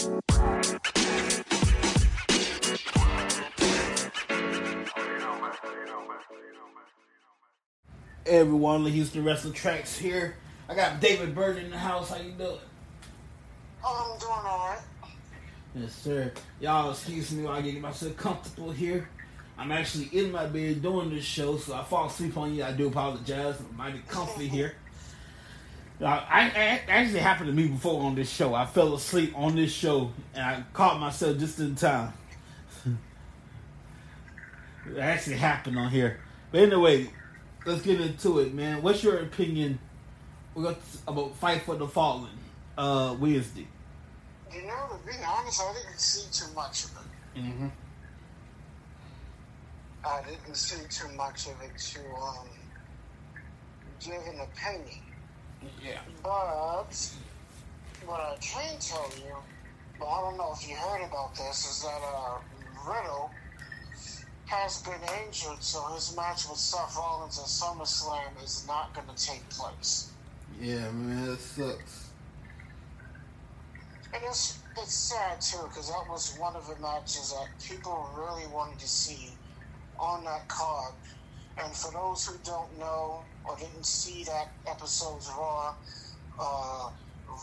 Hey everyone, the Houston Wrestling Tracks here. I got David Bird in the house. How you doing? Oh, I'm doing alright. Yes, sir. Y'all excuse me while I get myself comfortable here. I'm actually in my bed doing this show, so I fall asleep on you. I do apologize. I'm mighty comfy here. Uh, I, I, actually happened to me before on this show. I fell asleep on this show, and I caught myself just in time. it actually happened on here. But anyway, let's get into it, man. What's your opinion about Fight for the Fallen uh, Wednesday? You know, to be honest, I didn't see too much of it. Mm-hmm. I didn't see too much of it to um, give an opinion. Yeah. But what I can tell you, but I don't know if you heard about this, is that uh, Riddle has been injured, so his match with Seth Rollins at SummerSlam is not going to take place. Yeah, man, that sucks. And it's it's sad too because that was one of the matches that people really wanted to see on that card. And for those who don't know or didn't see that episode's Raw, uh,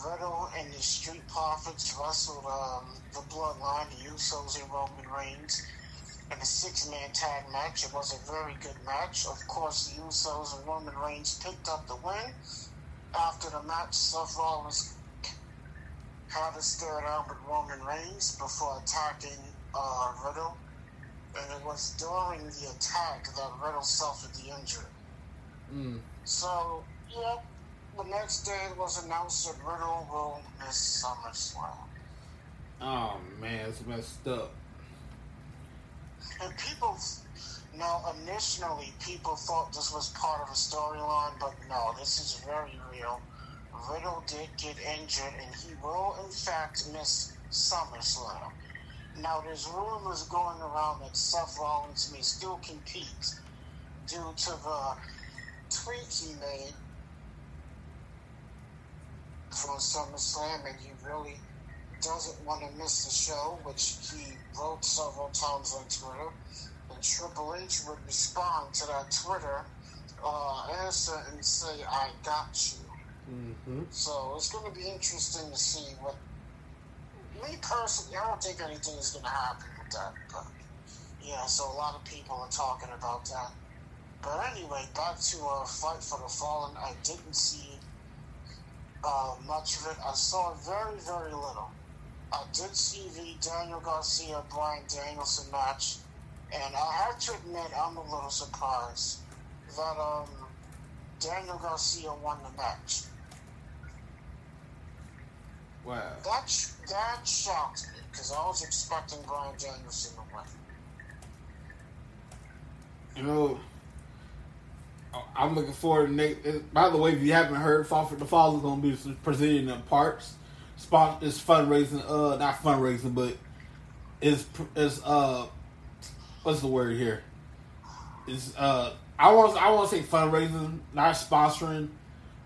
Riddle and the Street Profits wrestled um, the Bloodline, the Usos and Roman Reigns, in a six-man tag match. It was a very good match. Of course, the Usos and Roman Reigns picked up the win. After the match, Seth Rollins had to stare down with Roman Reigns before attacking uh, Riddle. And it was during the attack that Riddle suffered the injury. Mm. So, yeah, the next day it was announced that Riddle will miss SummerSlam. Oh man, it's messed up. And people, now initially people thought this was part of a storyline, but no, this is very real. Riddle did get injured, and he will in fact miss SummerSlam. Now, there's rumors going around that Seth Rollins may still compete due to the tweet he made from SummerSlam, and he really doesn't want to miss the show, which he wrote several times on Twitter. And Triple H would respond to that Twitter uh, answer and say, I got you. Mm-hmm. So it's going to be interesting to see what. Me personally, I don't think anything is going to happen with that. But yeah, so a lot of people are talking about that. But anyway, back to uh, Fight for the Fallen. I didn't see uh, much of it. I saw very, very little. I did see the Daniel Garcia Bryan Danielson match, and I have to admit I'm a little surprised that um, Daniel Garcia won the match. Wow. That that shocked me because I was expecting Bryan Danielson to win. You know, I'm looking forward to next. By the way, if you haven't heard, Fall for the Fall is going to be presenting in parts. Spot is fundraising, uh, not fundraising, but is is uh, what's the word here? Is uh, I want I want to say fundraising, not sponsoring,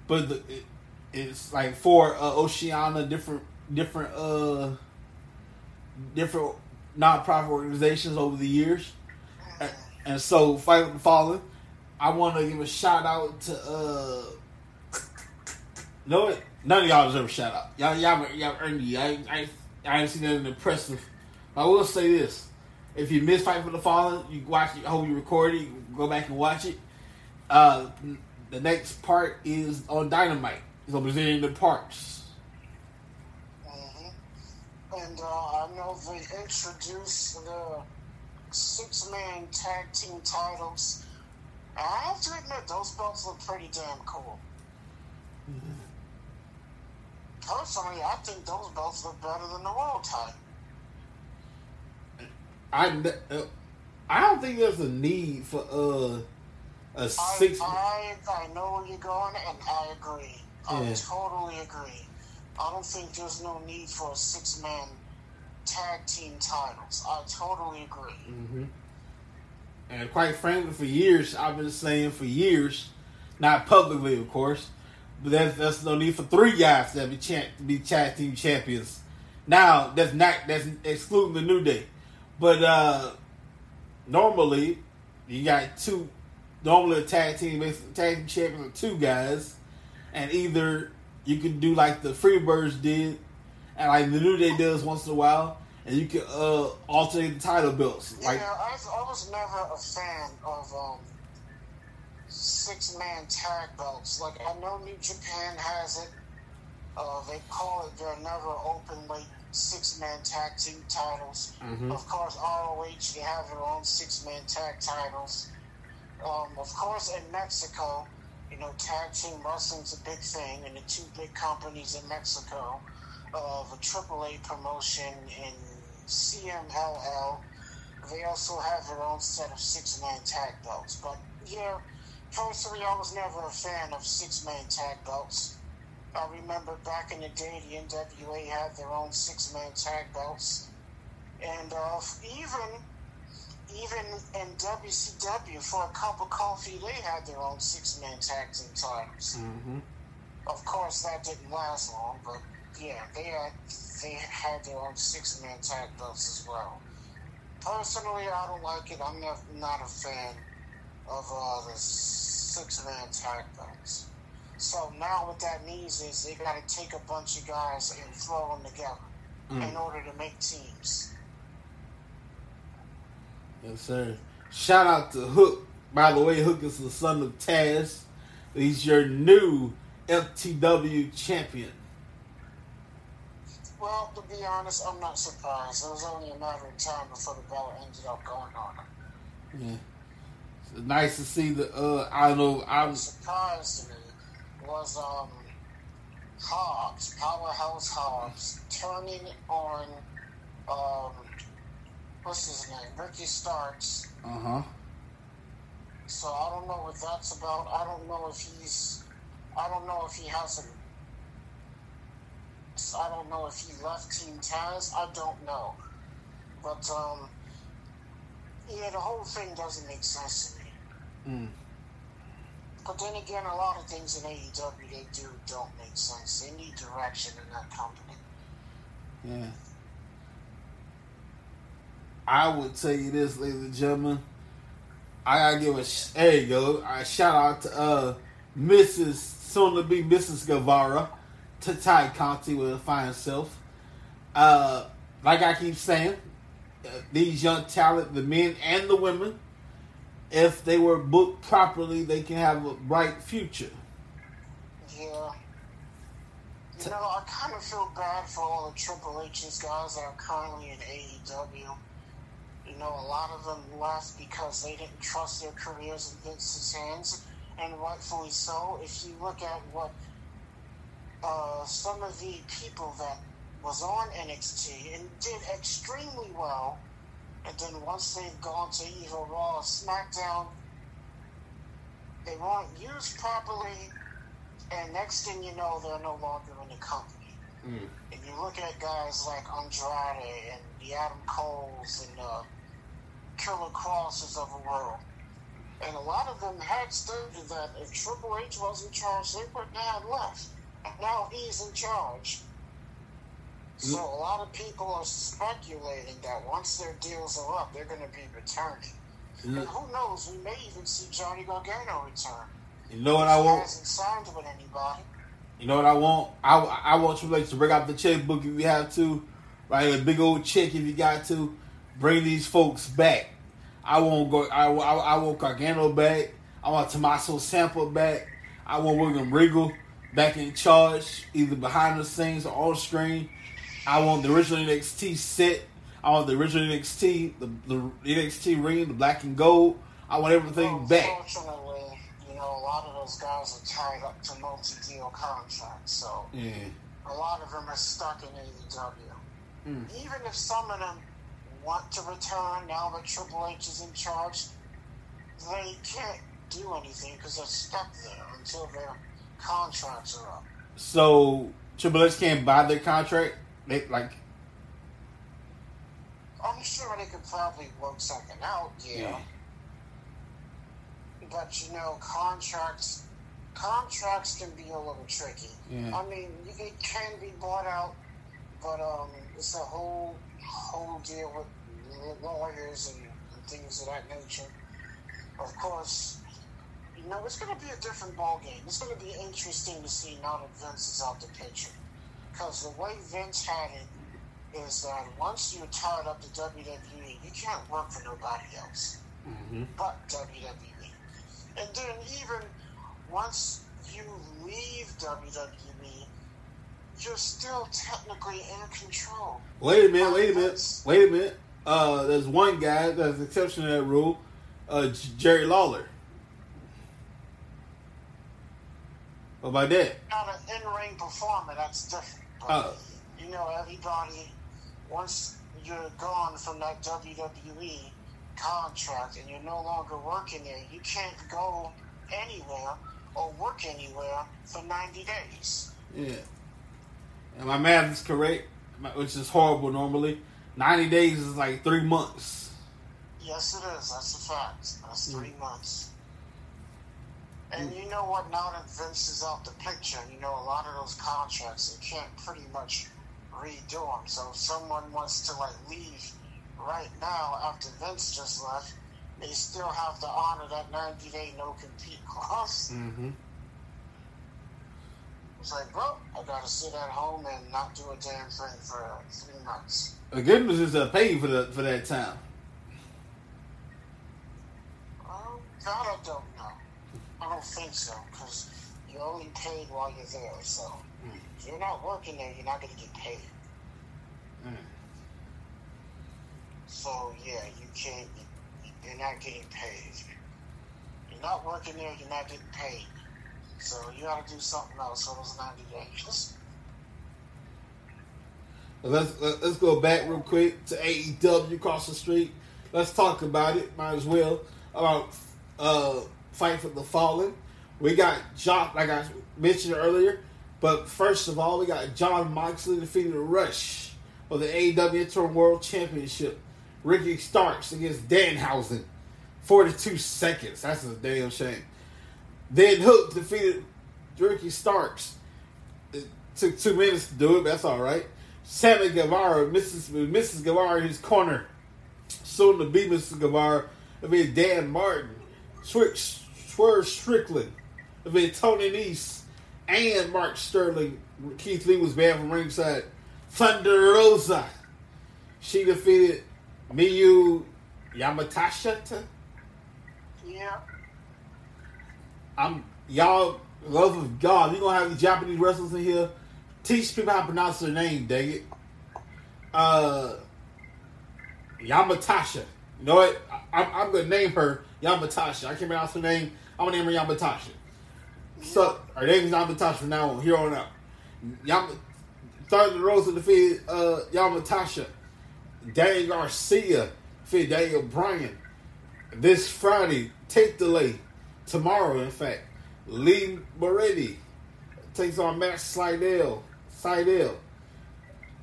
but the, it, it's like for uh, Oceania, different different uh, different nonprofit organizations over the years, and, so Fight with the Fallen. I want to give a shout out to uh, no, none of y'all deserve a shout out. Y'all, y'all, y'all earned it. I, I, I ain't seen nothing impressive. I will say this: if you miss Fight for the Fallen, you watch it. I hope you record it. Go back and watch it. Uh, the next part is on Dynamite. On presenting the parts. Mm-hmm. And uh, I know they introduced the six-man tag team titles. I have to admit, those belts look pretty damn cool. Mm-hmm. Personally, I think those belts look better than the world title. I, uh, I don't think there's a need for uh a six. I, I, I know where you're going, and I agree. I yeah. totally agree. I don't think there's no need for a six man tag team titles. I totally agree. Mm-hmm. And quite frankly, for years, I've been saying for years, not publicly, of course, but that's, there's no need for three guys to be champ, to be tag team champions Now that's not that's excluding the New Day, but uh normally you got two. Normally a tag team tag team champions are two guys, and either you can do like the Freebirds did, and like the New Day does once in a while, and you can uh alternate the title belts. Like yeah, I, I was never a fan of um six man tag belts. Like I know New Japan has it. Uh, they call it their never open weight six man tag team titles. Mhm. Of course, ROH they have their own six man tag titles. Um, of course, in Mexico, you know, tag team wrestling's a big thing, and the two big companies in Mexico, uh, the AAA promotion and CMLL, they also have their own set of six man tag belts. But yeah, personally, I was never a fan of six man tag belts. I remember back in the day, the NWA had their own six man tag belts, and uh, even even in WCW for a cup of coffee, they had their own six man tag team titles. Mhm. Of course, that didn't last long, but yeah, they had they had their own six man tag belts as well. Personally, I don't like it. I'm not, not a fan of uh, the six man tag belts. So now what that means is they got to take a bunch of guys and throw them together Mm. in order to make teams. Yes, sir. Shout out to Hook. By the way, Hook is the son of Taz. He's your new FTW champion. Well, to be honest, I'm not surprised. It was only a matter of time before the belt ended up going on. Yeah. It's nice to see the uh I don't know I'm What surprised me was um Hobbs, Powerhouse Hobbs, turning on um what's his name? Ricky Starks. uh-huh. So I don't know what that's about. I don't know if he's I don't know if he has a I don't know if he left Team Taz. I don't know. But um yeah, the whole thing doesn't make sense to me. Mm. But then again, a lot of things in AEW they do don't make sense. They need direction in that company. Yeah. I would tell you this, ladies and gentlemen. I gotta give a sh- you go. A shout out to uh Mrs. soon to be Mrs. Guevara, to Tay Conti with a fine self. Uh, like I keep saying, uh, these young talent, the men and the women, if they were booked properly, they can have a bright future. Yeah. You know, I kind of feel bad for all the Triple H's guys that are currently in AEW. You know, a lot of them left because they didn't trust their careers in Vince's hands, and rightfully so. If you look at what uh, some of the people that was on NXT and did extremely well, and then once they've gone to either Raw or SmackDown, they weren't used properly, and next thing you know, they're no longer in the company. Mm. And you look at guys like Andrade and the Adam Coles and uh, Killer Krosses of the world. And a lot of them had stated that if Triple H was in charge, they wouldn't have left. And now he's in charge. So a lot of people are speculating that once their deals are up, they're going to be returning. And who knows, we may even see Johnny Gargano return. You know what I he want? hasn't signed with anybody. You know what I want? I, I want Triple H to bring out the checkbook if you have to, write a big old check if you got to. Bring these folks back. I want go. I, I, I want Gargano back. I want Tommaso Ciampa back. I want William Regal back in charge, either behind the scenes or on screen. I want the original NXT set. I want the original NXT, the, the NXT ring, the black and gold. I want everything Well, back. Unfortunately, you know, a lot of those guys are tied up to multi-deal contracts, so Yeah. a lot of them are stuck in AEW. Mm. Even if some of them want to return now that Triple H is in charge, they can't do anything because they're stuck there until their contracts are up. So Triple H can't buy their contract. They like I'm sure they could probably work something out, yeah. But you know, contracts contracts can be a little tricky. Yeah. I mean, it can be bought out, but um, it's a whole whole deal with lawyers and, and things of that nature. Of course, you know it's going to be a different ball game. It's going to be interesting to see now that Vince is out the picture, because the way Vince had it is that once you're tied up the WWE, you can't work for nobody else Mm-hmm. but WWE. And then even once you leave WWE, you're still technically in control. Wait a minute, wait a minute, wait a minute. Uh, there's one guy that's an exception to that rule, uh, Jerry Lawler. What about that? Not an in-ring performer, that's different. But, Oh. you know, everybody, once you're gone from that WWE contract and you're no longer working there, you can't go anywhere or work anywhere for 90 days. Yeah. And my math is correct, which is horrible normally. 90 days is like three months. Yes, it is. That's a fact. That's mm. three months. And mm. you know what? Now that Vince is out the picture, you know a lot of those contracts they can't pretty much redo them. So if someone wants to like leave right now after Vince just left, they still have to honor that 90 day no compete clause. Mm-hmm. It's like, bro, I gotta sit at home and not do a damn thing for three months. The good news is they're paying for the for that time. Um, that I don't know. I don't think so, because you're only paid while you're there. So if you're not working there, you're not going to get paid. Mm. So yeah, you can't. You're not getting paid. You're not working there. You're not getting paid. So you got to do something else for those ninety days. Let's let's go back real quick to AEW across the street. Let's talk about it. Might as well about uh, fight for the fallen. We got John, like I mentioned earlier. But first of all, we got Jon Moxley defeated Rush for the AEW Interim World Championship. Ricky Starks against Danhausen, forty-two seconds. That's a damn shame. Then Hook defeated Ricky Starks. It took two minutes to do it, that's all right. Sammy Guevara, Mrs. Mrs. Guevara in his corner. Soon to be Mrs. Guevara. I mean, Dante Martin, Swerve, Swerve Strickland, I mean, Tony Nese, and Mark Sterling. Keith Lee was banned from ringside. Thunder Rosa. She defeated Miyu Yamatasha. Yeah. I'm y'all love of God. You gonna have these Japanese wrestlers in here? Teach people how to pronounce their name, dang it. Uh, Yamatasha. You know what? I, I'm, I'm gonna name her Yamatasha. I can't pronounce her name. I'm gonna name her Yamatasha. So her name is Yamatasha from now on, here on out. Yama, Thunder Rosa defeated uh, Yamatasha. Daniel Garcia defeated Daniel Bryan. This Friday, take delay. Tomorrow, in fact, Lee Moriarty takes on Matt Slidell. Slidell.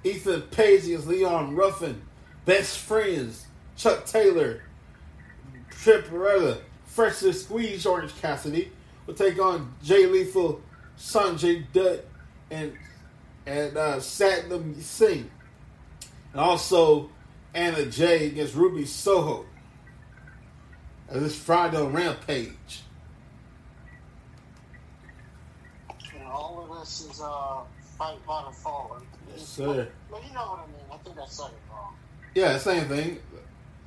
Ethan Page against Leon Ruffin. Best friends. Chuck Taylor. Trent Beretta. Freshly squeezed Orange Cassidy will take on Jay Lethal, Sonjay Dutt, and and uh, Satnam Singh. And also Anna Jay against Ruby Soho. And this Friday on Rampage. And all of this is uh, fight by the fallen. Yes, sir. But you know what I mean. I think I said it wrong. Yeah, same thing.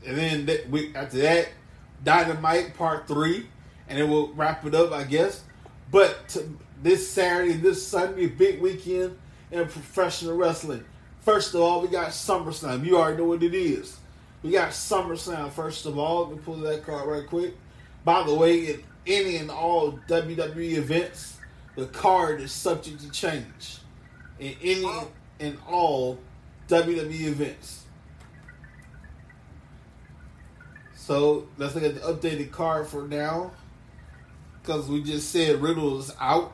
And then that week after that, Dynamite Part Three, and then we'll wrap it up, I guess. But to, this Saturday, this Sunday, big weekend in professional wrestling. First of all, we got SummerSlam. You already know what it is. We got SummerSlam. First of all, let me pull that card right quick. By the way, in any and all WWE events, the card is subject to change. In any oh. and all WWE events. So let's look at the updated card for now. Because we just said Riddle is out.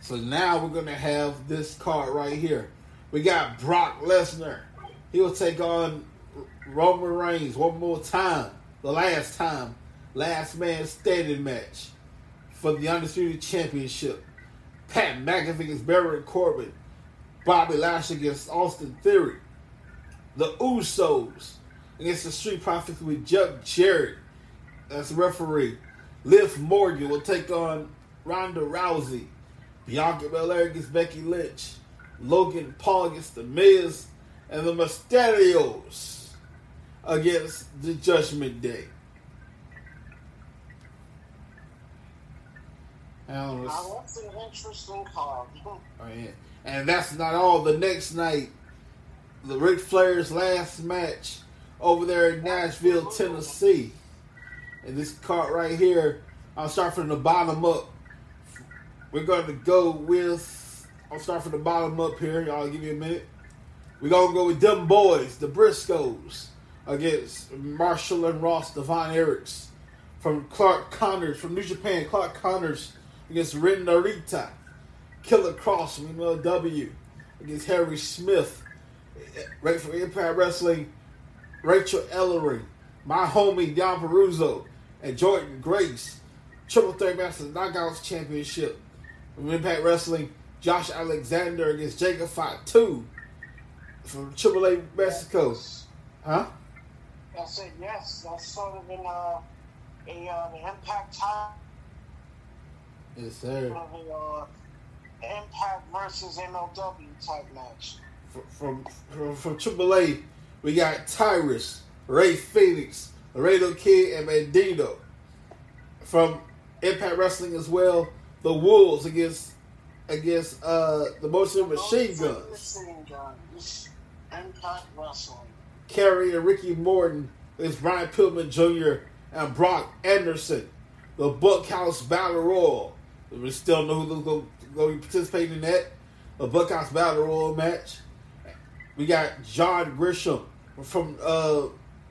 So now we're going to have this card right here. We got Brock Lesnar. He will take on Roman Reigns one more time. The last time. Last man standing match. For the Undisputed Championship. Pat McAfee against Baron Corbin. Bobby Lashley against Austin Theory. The Usos against the Street Profits with Chuck Jarrett as referee. Liv Morgan will take on Ronda Rousey. Bianca Belair against Becky Lynch. Logan Paul against The Miz. And the Mysterios against the Judgment Day. Now, that's an interesting card. Oh, yeah. And that's not all. The next night, the Ric Flair's last match over there in Nashville, Tennessee. And this card right here, I'll start from the bottom up. We're going to go with, I'll start from the bottom up here. Y'all give me a minute. We're going to go with them boys, the Briscoes, against Marshall and Ross, the Von Erichs. From Clark Connors, from New Japan, Clark Connors against Ren Narita. Killer Kross from MLW against Harry Smith. Right from Impact Wrestling, Rachael Ellering. My homie, Deonna Purrazzo. And Jordynne Grace. Triple Threat Masters Knockouts Championship. From Impact Wrestling, Josh Alexander against Jacob Fatu. From Triple A Mexico. Huh? I said yes. That's sort of in uh, a uh, the Impact time. Yes, sir. Sort of a, uh, Impact versus MLW type match. From from, from AAA, we got Tyrus, Rey Fenix, Laredo Kid, and Bandido. From Impact Wrestling as well, the Wolves against against uh the Motion Machine Guns. Guns. And Ricky Morton is Brian Pillman Jr. and Brock Anderson. The Buckhouse Battle Royal. We still know who's going to be participating in that. The Buckhouse Battle Royal match. We got John Gresham from uh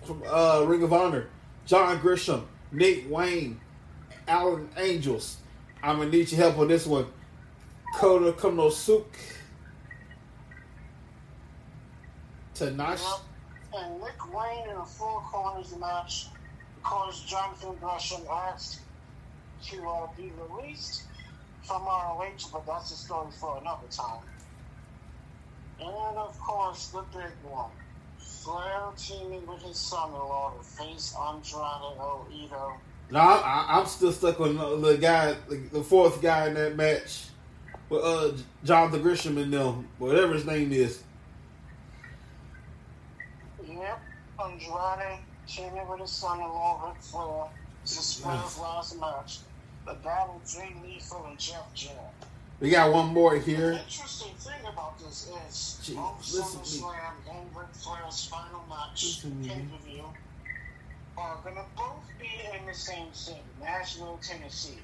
from uh Ring of Honor. John Gresham, Nick Wayne, Alan Angels. I'm gonna need your help on this one. Kota Konosuke. Tanash. Yep. And Nick Wayne in the four corners match because Jonathan Gresham asked to uh, be released from ROH, but that's a story for another time. And of course, the big one. Flair teaming with his son-in-law to face Andrade El Ito. No, I, I'm still stuck on the, guy, the fourth guy in that match with uh Jonathan Gresham and them, whatever his name is. Yep, Andrade teaming with his son-in-law Ric Flair. This is Flair's last match. The battle Jay Lethal and Jeff Jarrett. We got one more here. The interesting thing about this is Gee, both. SummerSlam and Ric Flair's final match Listen to me. pay-per-view are going to both be in the same city, Nashville, Tennessee.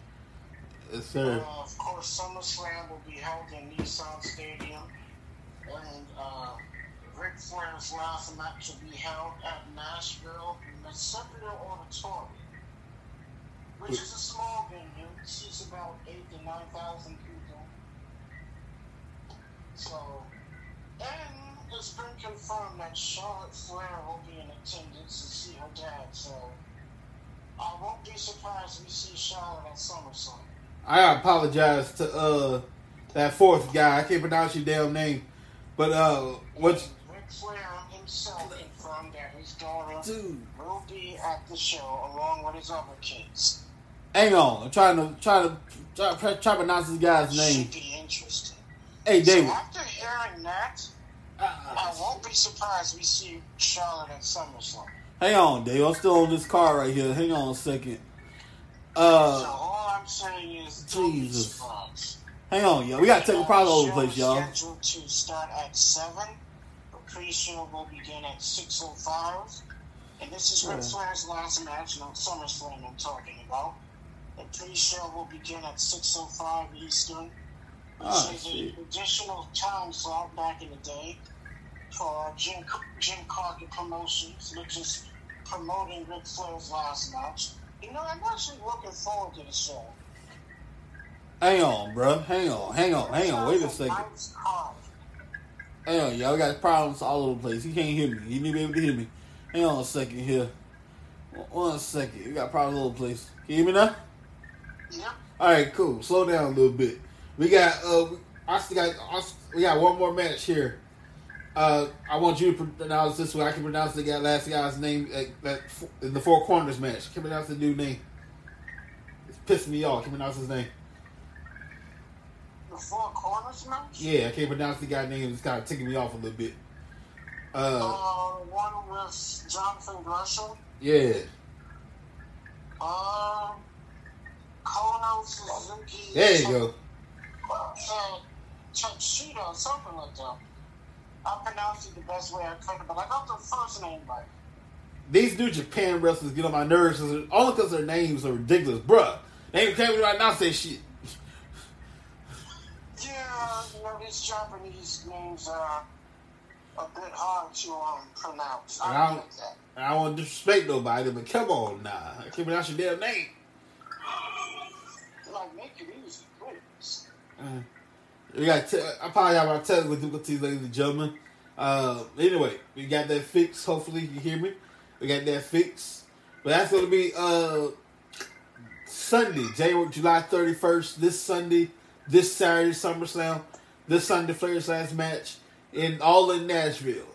Yes, sir. Uh, of course, SummerSlam will be held in Nissan Stadium, and uh, Ric Flair's last match will be held at Nashville Municipal Auditorium, which is a small venue. It seats about eight to nine thousand people. So, and it's been confirmed that Charlotte Flair will be in attendance to see her dad. So, I won't be surprised if we see Charlotte at SummerSlam. I apologize to uh that fourth guy. I can't pronounce your damn name, but uh, what? Ric Flair himself confirmed that his daughter Dude, will be at the show along with his other kids. hang on. I'm trying to try to try, try, try to pronounce this guy's name. Should be interesting. Hey, David. So after hearing that, I Uh, won't be surprised we see Charlotte at SummerSlam. hang on, Dave. I'm still on this car right here. Hang on a second. Uh, all I'm saying is, Jesus. hang on, y'all. We got to take a problem over the place, y'all. Scheduled to start at seven. The pre-show will begin at six oh five. And this is Ric. Flair's last match, not SummerSlam I'm talking about. The pre-show will begin at six oh five Eastern. Ah, This is shit. an additional time slot back in the day for Jim Jim Crockett Promotions, which is promoting Ric Flair's last match. You know, I'm actually looking forward to the show. Hang on, bro. Hang on, hang on, hang on. Wait a second. Hang on, y'all. Got problems all over the place. He can't hear me. He need to be able to hear me. Hang on a second here. One second. We got problems all over the place. Can you hear me now? Yep. All right, cool. Slow down a little bit. We got uh, I still got I, we got one more match here. Uh, I want you to pronounce this way. I can pronounce the guy, last guy's name uh, that in the four corners match. I can pronounce the dude name. It's pissing me off. I can pronounce his name. The four corners match. Yeah, I can't pronounce the guy's name. It's kind of ticking me off a little bit. Uh, Uh, one with Jonathan Gresham. yeah. Um, Kono Suzuki. There you go. Uh, Tetsuda, something like that. I pronounced it the best way I could, but I got the first name right. These New Japan wrestlers get on my nerves only because their names are ridiculous, bruh. They ain't can't right now say shit. Yeah, you know, these Japanese names are a bit hard to um, pronounce. I Wow. get that. I don't want disrespect nobody, but come on now. I can't pronounce your damn name. Like, make it easy, please. Uh, we got. Te- I probably have our technical difficulties, ladies and gentlemen. Uh, anyway, we got that fixed. Hopefully, you hear me. We got that fixed. But that's going to be uh, Sunday, January, July thirty first. This Sunday, this Saturday, SummerSlam. This Sunday, Flair's last match in all in Nashville.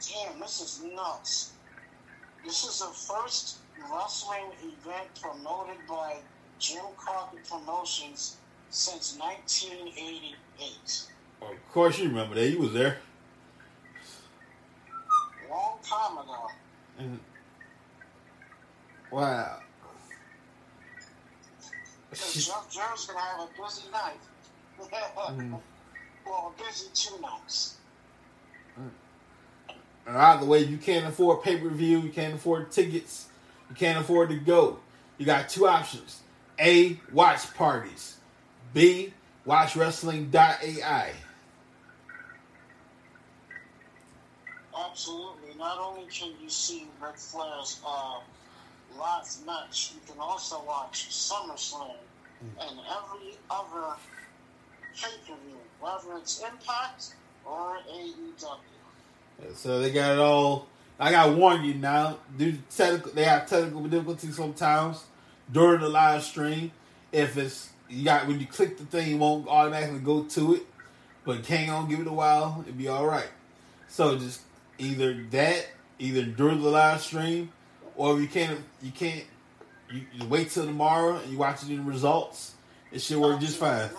Damn, this is nuts. This is the first wrestling event promoted by Jim Crockett Promotions since 1988. Of course, you remember that. You was there. Long time ago. And- wow. Jeff going to have a busy night. Mm. well, a busy two nights. And either way, you can't afford pay per view, you can't afford tickets, you can't afford to go. You got two options: A, watch parties; B, watch wrestling.ai. Absolutely. Not only can you see Ric Flair's uh, live match, you can also watch SummerSlam and every other pay per view, whether it's Impact or AEW. So they got it all. I got to warn you now. Technical, they have technical difficulties sometimes during the live stream. If it's you got when you click the thing, it won't automatically go to it. But hang on, give it a while, it'll be all right. So just either that, either during the live stream, or if you can't, you can't. You, you wait till tomorrow and you watch it in the results. It should work just fine.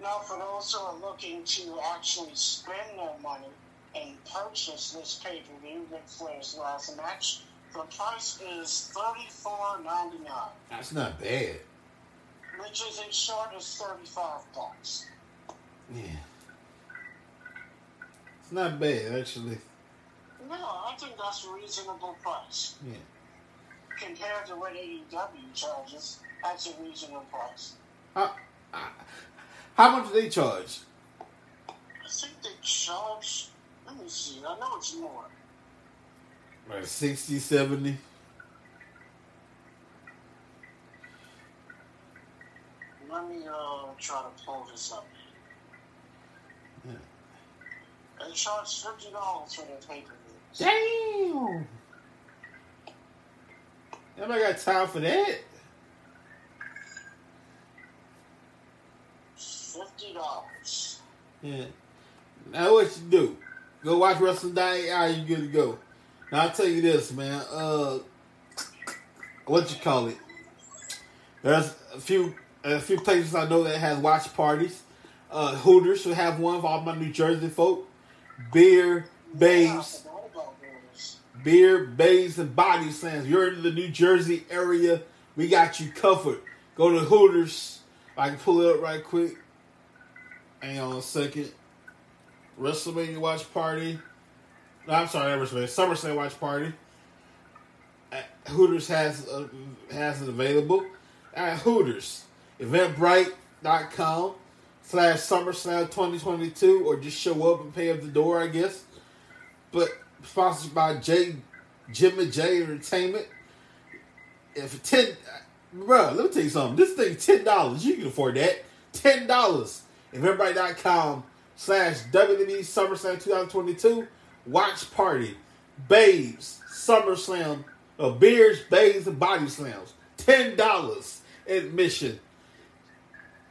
Now, for those who are looking to actually spend their money and purchase this pay per view, Ric Flair's last match, the price is thirty four ninety nine, That's not bad. Which is as short as thirty five bucks. Yeah, it's not bad actually. No, I think that's a reasonable price Yeah. compared to what AEW charges. That's a reasonable price. How, how much do they charge? I think they charge. Let me see. I know it's more. Like 60, 70. Let me uh, try to pull this up. Yeah. They charge fifty dollars for their pay per. Damn! Nobody got time for that. Fifty dollars. Yeah. Now what you do? Go watch Wrestling.ai, you good to go. Now I'll tell you this, man. Uh what you call it? There's a few a few places I know that has watch parties. Uh Hooters will have one for all my New Jersey folk. Beer, babes, beer, babes, and body slams. You're in the New Jersey area, we got you covered. Go to Hooters. I can pull it up right quick. Hang on a second. WrestleMania watch party. No, I'm sorry, not WrestleMania. SummerSlam watch party. Uh, Hooters has uh, has it available at Hooters. Eventbrite.com slash SummerSlam 2022 or just show up and pay up the door, I guess. But sponsored by J Jim and J Entertainment. If ten, bro, let me tell you something. This thing ten dollars. You can afford that. Ten dollars. Eventbrite.com slash WWE SummerSlam 2022 watch party, babes, SummerSlam, uh, beers, babes, and body slams. Ten dollars admission.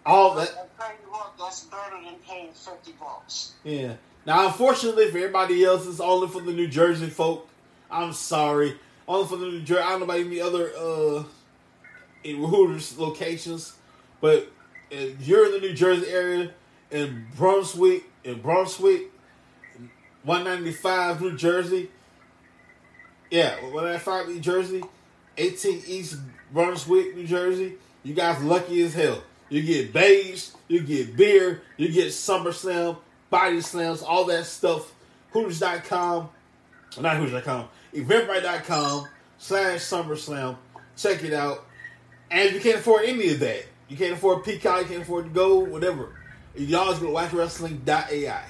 All that. I'll tell you what, that's better than paying fifty bucks. Yeah. Now, unfortunately for everybody else, it's only for the New Jersey folk. I'm sorry. Only for the New Jersey. I don't know about any other uh, in Hooters locations, but if you're in the New Jersey area, in Brunswick, in Brunswick, 195 New Jersey, yeah, 195 New Jersey, 18 East Brunswick, New Jersey, you guys lucky as hell. You get beige, you get beer, you get SummerSlam, body slams, all that stuff. Hooters.com, not Hooters.com, Eventbrite.com slash SummerSlam. Check it out. And if you can't afford any of that, you can't afford Peacock, you can't afford to go, whatever. You always go to watchwrestling.ai.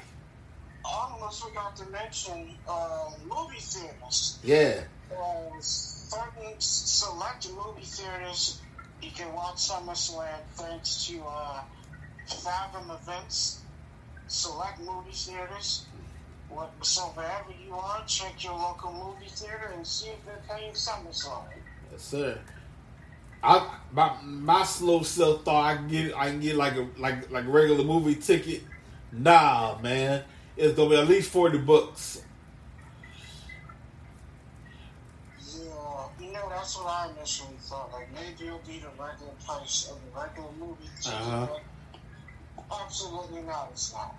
Almost forgot to mention uh, movie theaters. Yeah. Uh, certain select movie theaters you can watch SummerSlam thanks to uh, Fathom Events. Select movie theaters. So wherever you are, check your local movie theater and see if they're playing SummerSlam. Yes, sir. I my my slow self thought I can get I can get like a like like regular movie ticket. Nah, man, it's gonna be at least forty bucks. Yeah, you know that's what I initially thought. Like maybe it'll be the regular price of the regular movie. Uh-huh. Absolutely not. It's not.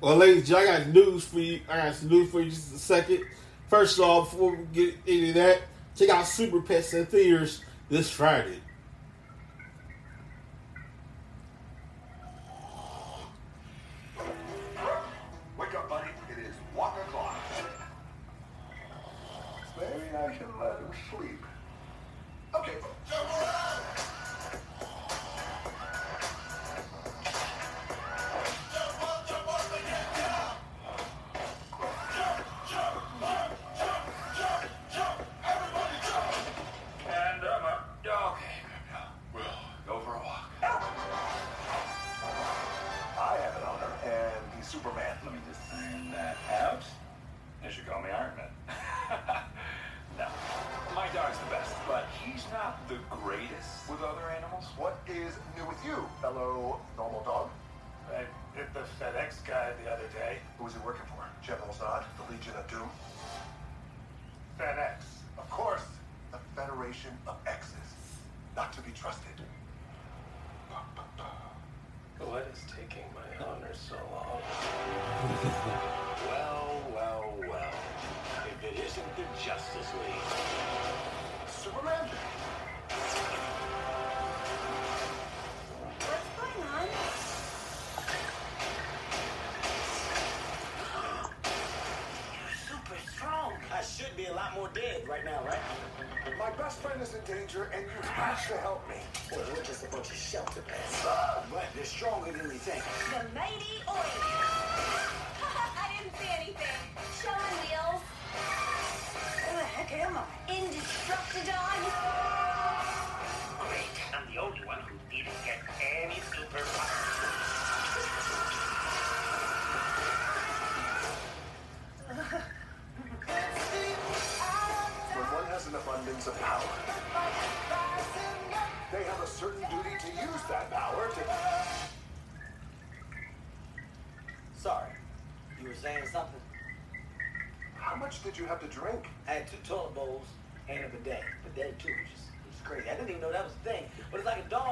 Well, ladies, I got news for you. I got some news for you just a second. First of all, before we get into that, check out Super Pets in theaters this Friday. Be a lot more dead right now, right? My best friend is in danger, and you have to help me. Well, we're just a bunch of shelter pets. Ah! But they're stronger than we think. The mighty oil. I didn't see anything. Showing wheels. Where the heck am I? Indestructidon. An abundance of power, they have a certain duty to use that power to. Sorry. You were saying something? How much did you have to drink? I had two toilet bowls and a bidet. Bidet too, which is, which is crazy. I didn't even know that was a thing. But it's like a dog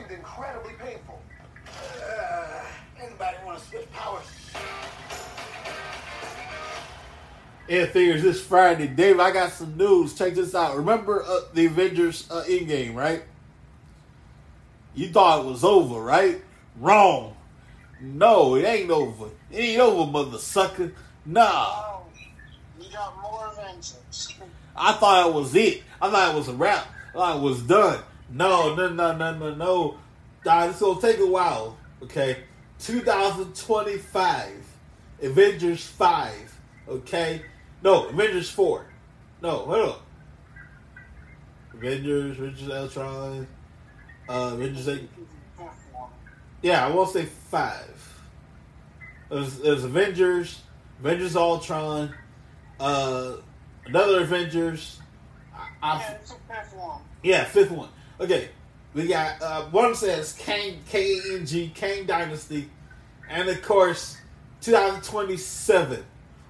seemed incredibly painful. Uh, anybody want to switch powers? In theaters this Friday. Dave, I got some news. Check this out. Remember uh, the Avengers uh, Endgame, right? You thought it was over, right? Wrong. No, it ain't over. It ain't over, mother sucker. Nah. Oh, you got more Avengers. I thought it was it. I thought it was a wrap. I thought it was done. No, no, no, no, no, no. Nah, it's gonna take a while. Okay, 2025, Avengers five. Okay, no, Avengers four. No, hold on. Avengers, Avengers Ultron, uh, Avengers Eight. Yeah, I won't say five. There's, there's Avengers, Avengers Ultron, uh, another Avengers. I, I, Yeah, fifth one. Yeah, fifth one. Okay, we got uh, one says Kang K A N G Kang Dynasty, and of course, 2027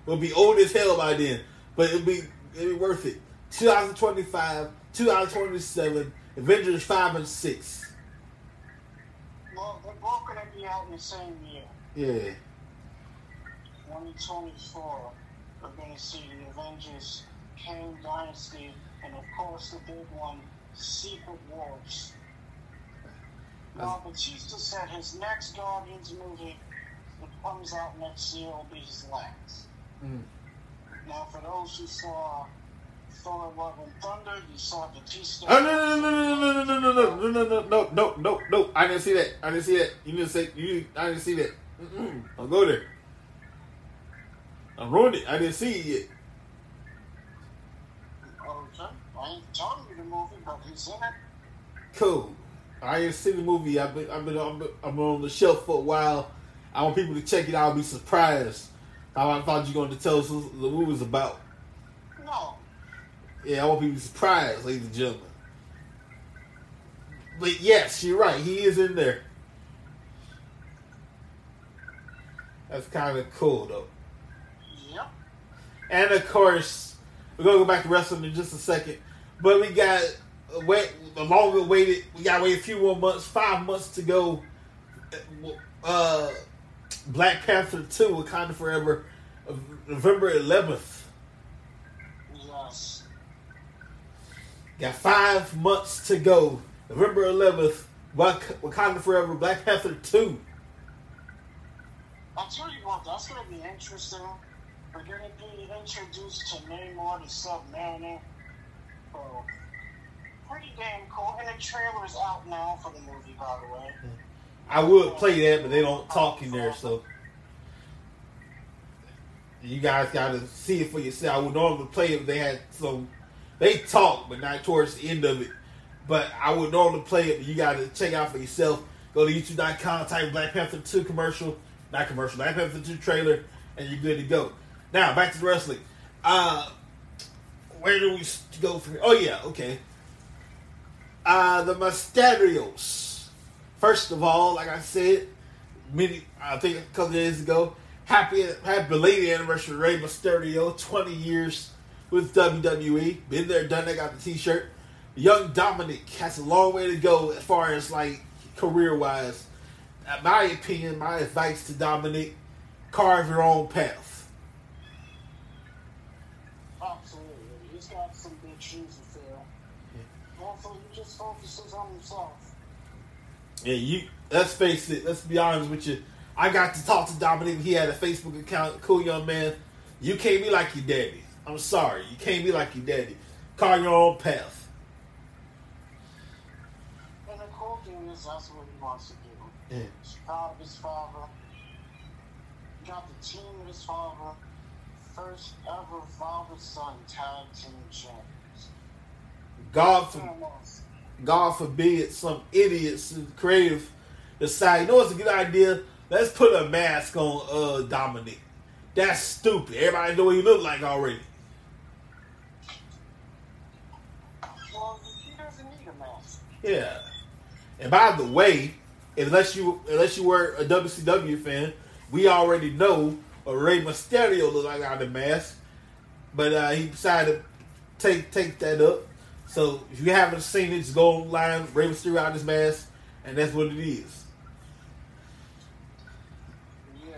will be old as hell by then, but it'll be it'll be worth it. 2025, 2027, Avengers five and six. Well, they're both to be out in the same year. Yeah, 2024, we're to see the Avengers, Kang Dynasty, and of course the big one, Secret Wars. Now, Batista said his next Guardians movie that comes out next year will be his last. Mm. Now, for those who saw Thor: Love and Thunder, you saw Batista. Oh no no no no no no no no no no no no no no! No. I didn't see that. I didn't see that. You didn't say you. I didn't see that. Mm-mm. I'll go there. I ruined it. I didn't see it yet. Okay, I ain't telling you the movie, but he's in it. Cool. I ain't seen the movie. I've been, I've been, I've been, I've been on the shelf for a while. I want people to check it out. I'll be surprised. How I thought you were going to tell us what the movie was about. No, Yeah, I want people to be surprised, ladies and gentlemen. But yes, you're right. He is in there. That's kind of cool, though. yep. And of course, we're gonna go back to wrestling in just a second. But we got wait, a longer waited. We got to wait a few more months, five months to go. Uh, Black Panther Two: Wakanda Forever, November 11th. Yes. Got five months to go. November 11th. Wak- Wakanda Forever, Black Panther 2. I'll tell you what, that's going to be interesting. We're going to be introduced to Namor the Submariner. So, pretty damn cool. And the trailer's out now for the movie, by the way. I would play that, but they don't talk in there, so. You guys got to see it for yourself. I would normally play it if they had some. They talk, but not towards the end of it. But I would normally play it, but you got to check out for yourself. Go to youtube.com, type Black Panther 2 commercial, not commercial, Black Panther 2 trailer, and you're good to go. Now, back to the wrestling. Uh, where do we go from? Oh, yeah, okay. Uh, the Mysterios. First of all, like I said, many I think a couple days ago, happy happy belated anniversary Rey Mysterio, twenty years with WWE. Been there, done that, got the t-shirt. Young Dominic has a long way to go as far as like career wise. In my opinion, my advice to Dominic, carve your own path. Absolutely. He's got some big shoes to fill. Hopefully, he just focuses on himself. Yeah, you. Let's face it. Let's be honest with you. I got to talk to Dominic. He had a Facebook account. Cool young man. You can't be like your daddy. I'm sorry. You can't be like your daddy. Carve your own path. And the cool thing is, that's what he wants to do. Yeah. He's proud of his father. He Got the team of his father. First ever father son tag team champions. God, for, Damn awesome. God forbid some idiots and creative decide. You know what's a good idea? Let's put a mask on uh Dominic. That's stupid. Everybody know what he look like already. Well, he doesn't need a mask. Yeah. And by the way, unless you unless you were a WCW fan, we already know Rey Mysterio looked like out of the mask. But uh, he decided to take take that up. So if you haven't seen it, just go online, Rey Mysterio out of his mask, and that's what it is. Yeah.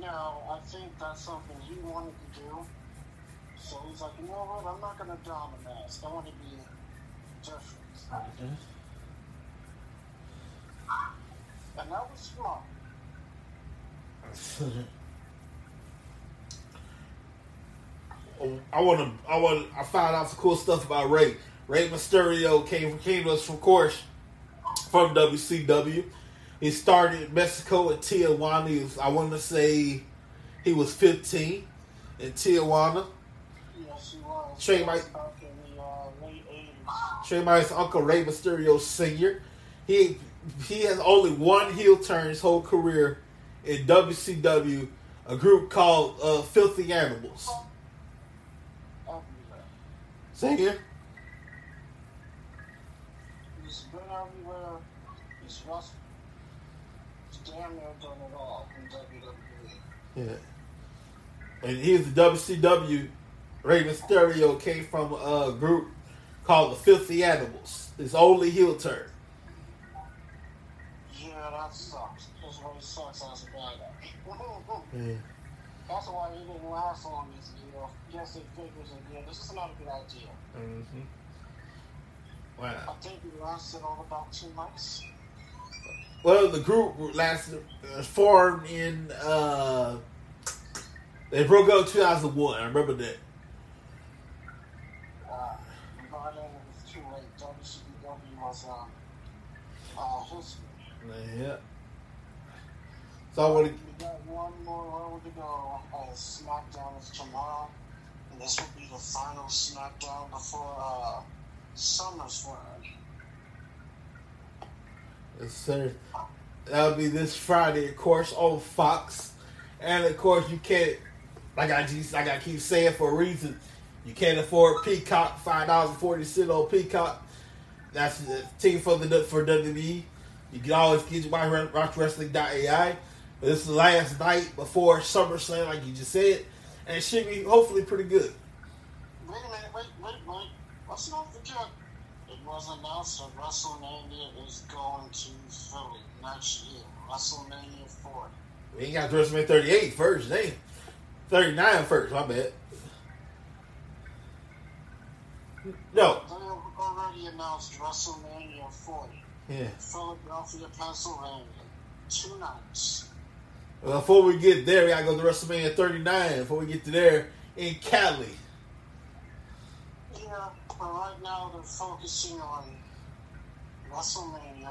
No, I think that's something he wanted to do. So he's like, you know what? I'm not going to don a mask. I want to be different. And that was smart. I want to. I want. I found out some cool stuff about Rey. Rey Mysterio came came to us from course from WCW. He started in Mexico at Tijuana. He was, I want to say he was 15 in Tijuana. Yes, he was. By- Okay. Trey Myers' uncle Rey Mysterio Sr. He he has only one heel turn his whole career in WCW, a group called uh, Filthy Animals. Say again? He's been everywhere. It's wrestled. It's damn near done it all in WWE. Yeah. And he's the WCW. Rey Mysterio came from a group called the Filthy Animals. It's only heel turn. Yeah, that sucks. That's what he sucks as a guy. Yeah. That's why he didn't last long this year. Yes, it figures again. This is not a good idea. Mm-hmm. I think he lasted all about two months. Well, the group lasted uh, formed in. Uh, they broke up in 2001. I remember that. Uh, by then it was too late. WCW was um, uh, history. Yeah. So I want to. One more road to go. Uh, SmackDown is tomorrow, and this will be the final SmackDown before uh, SummerSlam. Yes, sir. That'll be this Friday, of course, on Fox. And of course, you can't, like I just, like I keep saying for a reason, you can't afford Peacock. Five dollars and forty cent on Peacock. That's the team for the for WWE. You can always get your watchwrestling.ai. This is the last night before SummerSlam, like you just said, and it should be hopefully pretty good. Wait a minute, wait, wait, wait. Let's not forget, it was announced that WrestleMania is going to Philly next year. WrestleMania 40. We ain't got WrestleMania 38 first, they 39 first. My bad. No. They already announced WrestleMania 40. Yeah. Philadelphia, Pennsylvania. Two nights. Before we get there, we gotta go to WrestleMania 39. Before we get to there, in Cali. Yeah, but right now they're focusing on WrestleMania,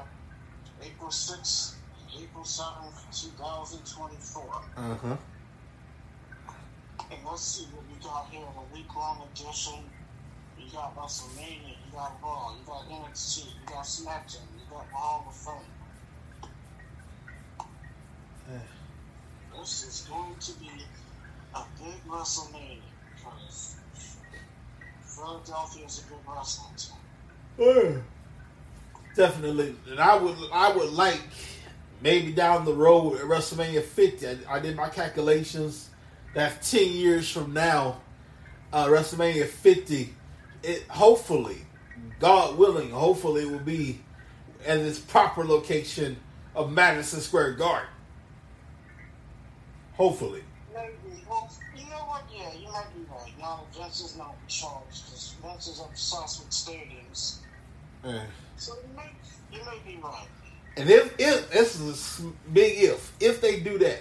April 6th, April 7th, 2024. Uh huh. And let's see what we got here in a week long edition. You got WrestleMania, you got Raw, you got NXT, you got SmackDown, you got Hall of Fame. This is going to be a big WrestleMania because Philadelphia is a good wrestling team. Definitely, and I would, I would like maybe down the road at WrestleMania 50. I, I did my calculations. That's 10 years from now. Uh, WrestleMania 50. It hopefully, God willing, hopefully it will be at its proper location of Madison Square Garden. Hopefully. Maybe. Well, you know what? Yeah, you might be right. Now Vince is not in charge because Vince is obsessed with stadiums. Yeah. So you may, you may be right. And if, if this is a big if, if they do that,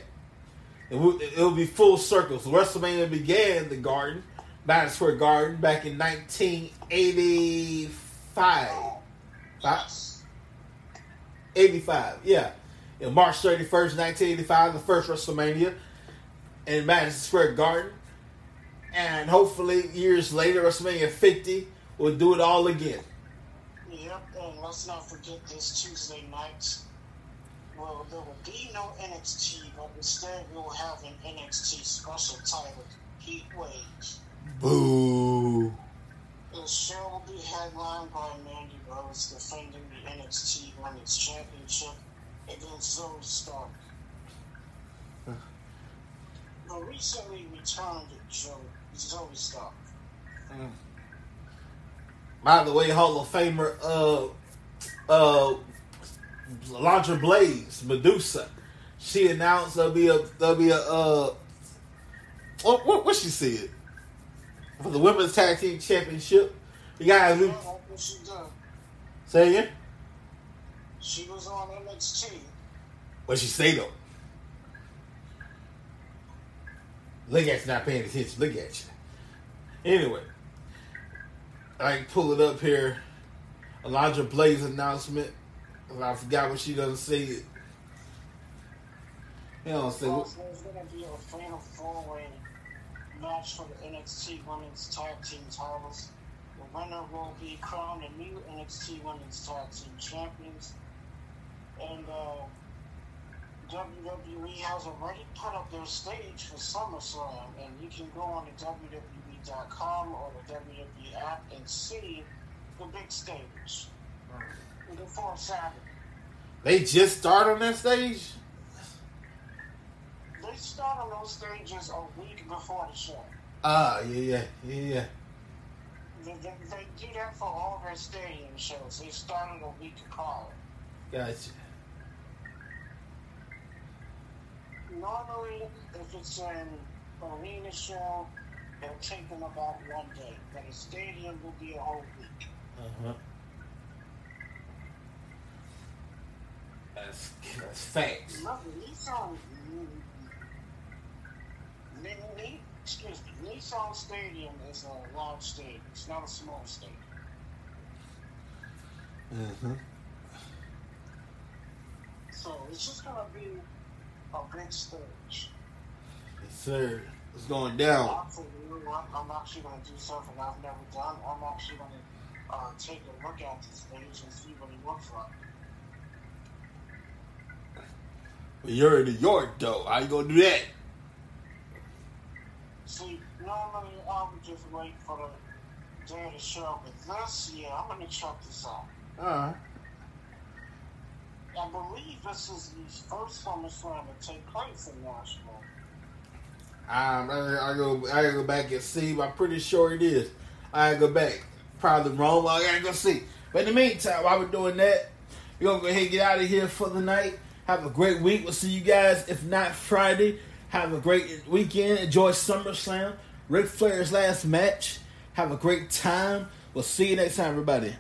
it will, it'll be full circle. So WrestleMania began in the Garden, Madison Square Garden, back in 1985. Five? 85, yeah. In March 31st, 1985, the first WrestleMania in Madison Square Garden. And hopefully, years later, WrestleMania 50 will do it all again. Yep, and let's not forget this Tuesday night. Well, there will be no NXT, but instead we'll have an NXT special titled Heat Waves. Boo. The show will be headlined by Mandy Rose defending the NXT Women's Championship against Zoey Stark. The recently returned Joe, Zoey Stark. By the way, Hall of Famer uh uh Alundra Blayze, Medusa. She announced there'll be a there'll be a uh what what, what she said for the women's tag team championship. You guys Yeah, that's what she did. say again? She was on NXT. What she say though? Look at you not paying attention. Look at you. Anyway, I pull it up here. Alundra Blayze announcement. I forgot what she done said. You know, say Also, there's to be a final four-way match for the NXT Women's Tag Team titles. The winner will be crowned the new NXT Women's Tag Team Champions. And uh, WWE has already put up their stage for SummerSlam, and you can go on to WWE.com or the WWE app and see the big stage. Before Saturday. They just start on that stage. They start on those stages a week before the show. Ah, yeah, yeah, yeah, yeah. They, they, they do that for all their stadium shows. They started a week apart. Gotcha. Normally, if it's an arena show, it'll take them about one day. But a stadium will be a whole week. Uh huh. That's that's facts. Nissan, Ni- Ni- excuse me, Nissan Stadium is a large stadium. It's not a small stadium. Uh-huh. So it's just gonna be a big stage. Yes, sir. It's going down. I'm actually gonna do something I've never done. I'm actually gonna uh, take a look at the stage and see what it looks like. But you're in New York, though. How you gonna do that? See, normally I would just wait for the day of the show, but this year I'm gonna check this out. All right. I believe this is the first SummerSlam to take place in Nashville. Um, I, I go. I go back and see. But I'm pretty sure it is. I go back. Probably wrong. But I gotta go see. But in the meantime, while we're doing that, we're gonna go ahead and get out of here for the night. Have a great week. We'll see you guys. If not Friday, have a great weekend. Enjoy SummerSlam. Ric Flair's last match. Have a great time. We'll see you next time, everybody.